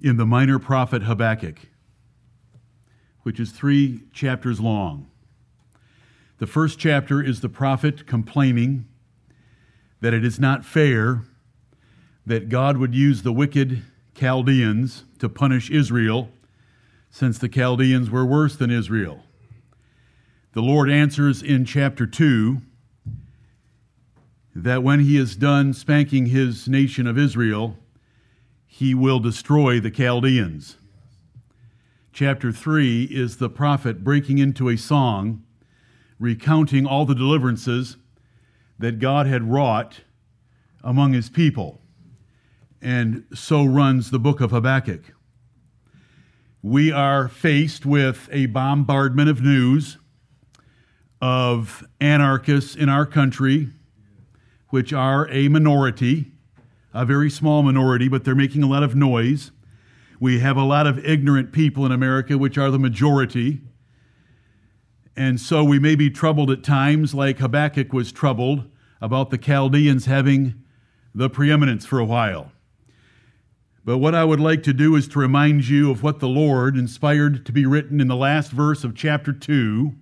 in the minor prophet Habakkuk, which is three chapters long. The first chapter is the prophet complaining that it is not fair that God would use the wicked Chaldeans to punish Israel, since the Chaldeans were worse than Israel. The Lord answers in chapter 2 that when he is done spanking his nation of Israel, he will destroy the Chaldeans. Chapter 3 is the prophet breaking into a song recounting all the deliverances that God had wrought among his people. And so runs the book of Habakkuk. We are faced with a bombardment of news of anarchists in our country, which are a minority, a very small minority, but they're making a lot of noise. We have a lot of ignorant people in America, which are the majority. And so we may be troubled at times, like Habakkuk was troubled about the Chaldeans having the preeminence for a while. But what I would like to do is to remind you of what the Lord inspired to be written in the last verse of chapter 2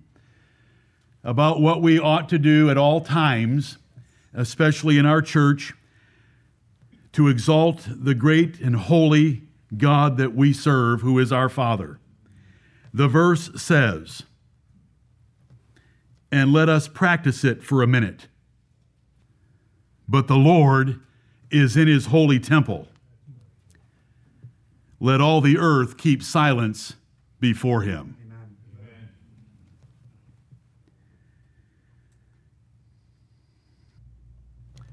about what we ought to do at all times, especially in our church, to exalt the great and holy God that we serve, who is our Father. The verse says, and let us practice it for a minute. But the Lord is in his holy temple. Let all the earth keep silence before him.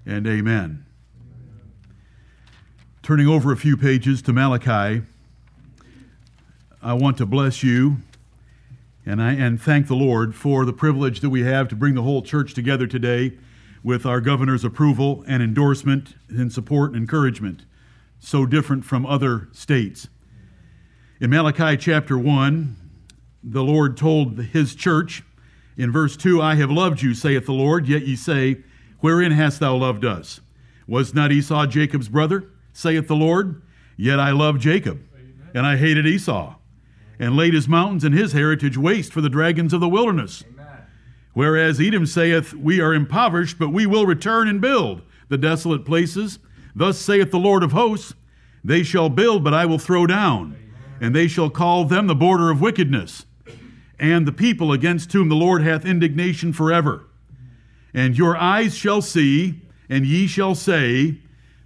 Amen. And amen. Turning over a few pages to Malachi, I want to bless you and, I, and thank the Lord for the privilege that we have to bring the whole church together today with our governor's approval and endorsement and support and encouragement, so different from other states. In Malachi chapter 1, the Lord told his church in verse 2 I have loved you, saith the Lord, yet ye say, Wherein hast thou loved us? Was not Esau Jacob's brother, saith the Lord? Yet I loved Jacob, and I hated Esau and laid his mountains and his heritage waste for the dragons of the wilderness. Amen. Whereas Edom saith, We are impoverished, but we will return and build the desolate places. Thus saith the Lord of hosts, They shall build, but I will throw down, and they shall call them the border of wickedness, and the people against whom the Lord hath indignation forever. And your eyes shall see, and ye shall say,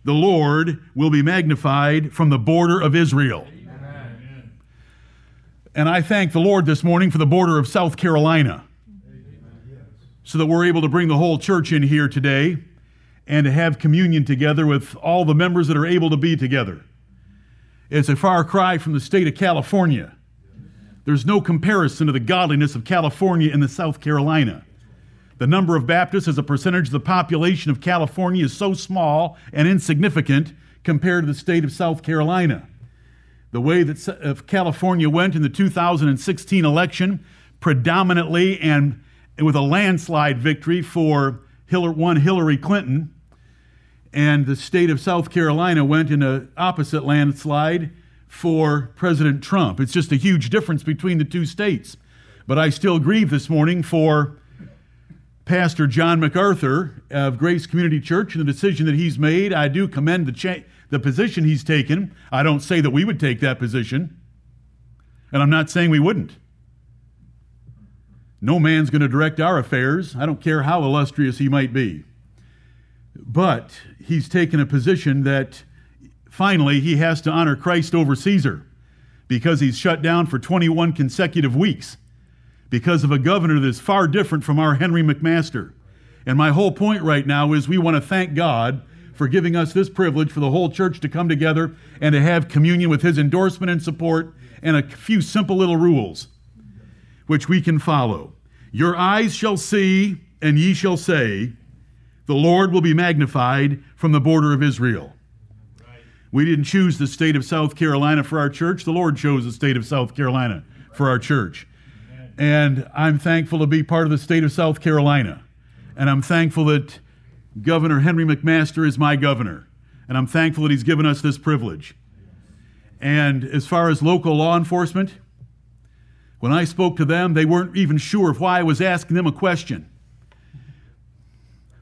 The Lord will be magnified from the border of Israel. And I thank the Lord this morning for the border of South Carolina so that we're able to bring the whole church in here today and to have communion together with all the members that are able to be together. It's a far cry from the state of California. There's no comparison to the godliness of California and the South Carolina. The number of Baptists as a percentage of the population of California is so small and insignificant compared to the state of South Carolina the way that California went in the 2016 election, predominantly and with a landslide victory for one Hillary Clinton, and the state of South Carolina went in an opposite landslide for President Trump. It's just a huge difference between the two states. But I still grieve this morning for Pastor John MacArthur of Grace Community Church and the decision that he's made. I do commend the change the position he's taken. I don't say that we would take that position, and I'm not saying we wouldn't. No man's going to direct our affairs. I don't care how illustrious he might be. But he's taken a position that finally he has to honor Christ over Caesar because he's shut down for 21 consecutive weeks because of a governor that's far different from our Henry McMaster. And my whole point right now is we want to thank God for giving us this privilege for the whole church to come together and to have communion with his endorsement and support and a few simple little rules which we can follow. Your eyes shall see, and ye shall say, The Lord will be magnified from the border of Israel. We didn't choose the state of South Carolina for our church. The Lord chose the state of South Carolina for our church. And I'm thankful to be part of the state of South Carolina. And I'm thankful that Governor Henry McMaster is my governor, and I'm thankful that he's given us this privilege. And as far as local law enforcement, when I spoke to them, they weren't even sure of why I was asking them a question.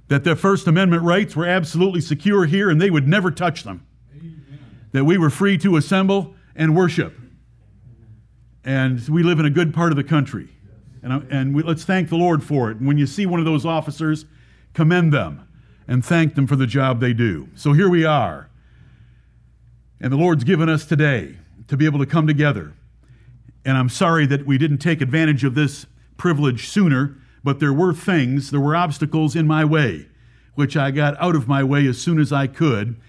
That their First Amendment rights were absolutely secure here and they would never touch them. Amen. That we were free to assemble and worship. And we live in a good part of the country. And, and we, let's thank the Lord for it. And when you see one of those officers, commend them and thank them for the job they do. So here we are. And the Lord's given us today to be able to come together. And I'm sorry that we didn't take advantage of this privilege sooner, but there were things, there were obstacles in my way, which I got out of my way as soon as I could.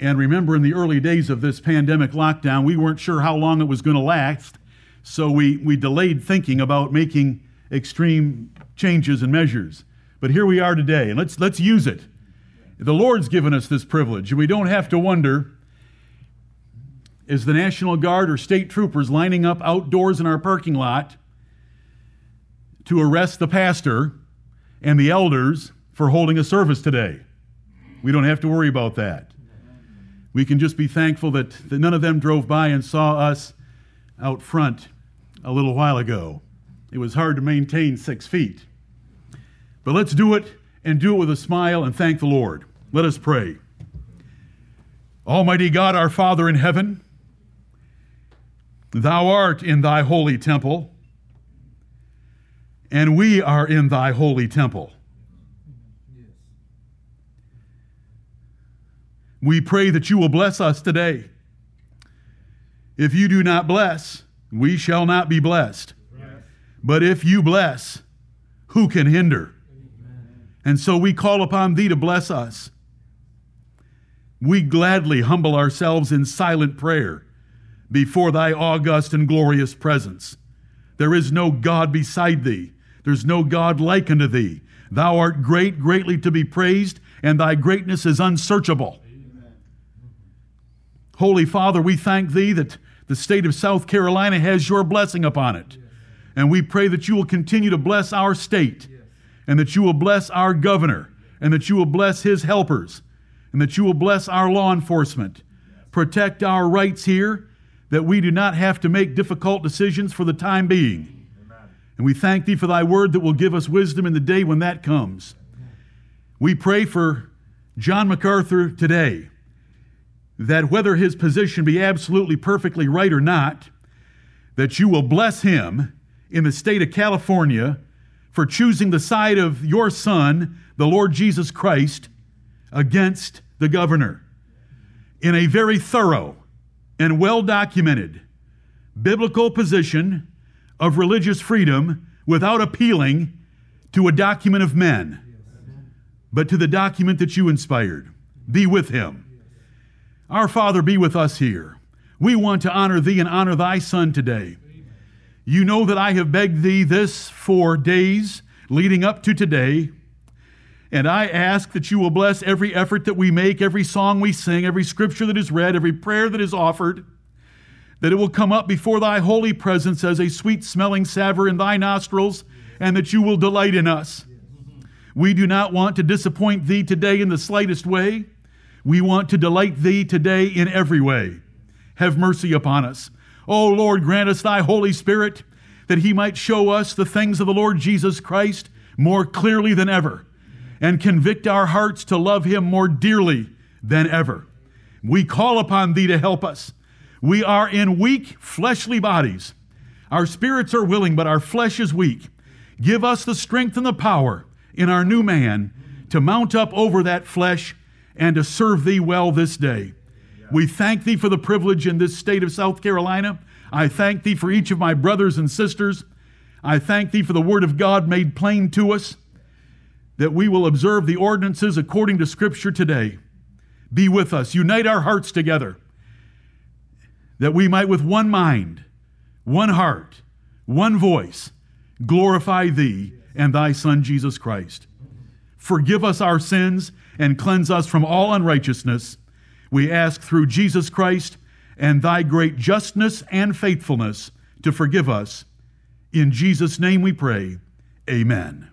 And remember, in the early days of this pandemic lockdown, we weren't sure how long it was going to last. So we, we delayed thinking about making extreme changes and measures. But here we are today, and let's, let's use it. The Lord's given us this privilege, and we don't have to wonder is the National Guard or state troopers lining up outdoors in our parking lot to arrest the pastor and the elders for holding a service today. We don't have to worry about that. We can just be thankful that, that none of them drove by and saw us out front a little while ago. It was hard to maintain six feet. But let's do it and do it with a smile and thank the Lord. Let us pray. Almighty God, our Father in heaven, Thou art in thy holy temple, and we are in thy holy temple. We pray that you will bless us today. If you do not bless, we shall not be blessed. But if you bless, who can hinder? And so we call upon thee to bless us. We gladly humble ourselves in silent prayer before thy august and glorious presence. There is no God beside thee. There's no God like unto thee. Thou art great, greatly to be praised, and thy greatness is unsearchable. Amen. Holy Father, we thank thee that the state of South Carolina has your blessing upon it. And we pray that you will continue to bless our state, and that you will bless our governor, and that you will bless his helpers, and that you will bless our law enforcement. Protect our rights here that we do not have to make difficult decisions for the time being. And we thank thee for thy word that will give us wisdom in the day when that comes. We pray for John MacArthur today that whether his position be absolutely perfectly right or not, that you will bless him in the state of California for choosing the side of your son, the Lord Jesus Christ, against the governor in a very thorough and well documented biblical position of religious freedom without appealing to a document of men, but to the document that you inspired. Be with him. Our Father, be with us here. We want to honor thee and honor thy Son today. You know that I have begged thee this for days leading up to today. And I ask that you will bless every effort that we make, every song we sing, every scripture that is read, every prayer that is offered, that it will come up before thy holy presence as a sweet smelling savor in thy nostrils, and that you will delight in us. We do not want to disappoint thee today in the slightest way. We want to delight thee today in every way. Have mercy upon us. O Lord, grant us thy Holy Spirit that he might show us the things of the Lord Jesus Christ more clearly than ever and convict our hearts to love him more dearly than ever. We call upon thee to help us. We are in weak fleshly bodies. Our spirits are willing, but our flesh is weak. Give us the strength and the power in our new man to mount up over that flesh and to serve thee well this day. We thank thee for the privilege in this state of South Carolina. I thank thee for each of my brothers and sisters. I thank thee for the word of God made plain to us that we will observe the ordinances according to Scripture today. Be with us, unite our hearts together, that we might with one mind, one heart, one voice, glorify Thee and Thy Son, Jesus Christ. Forgive us our sins and cleanse us from all unrighteousness. We ask through Jesus Christ and Thy great justness and faithfulness to forgive us. In Jesus' name we pray. Amen.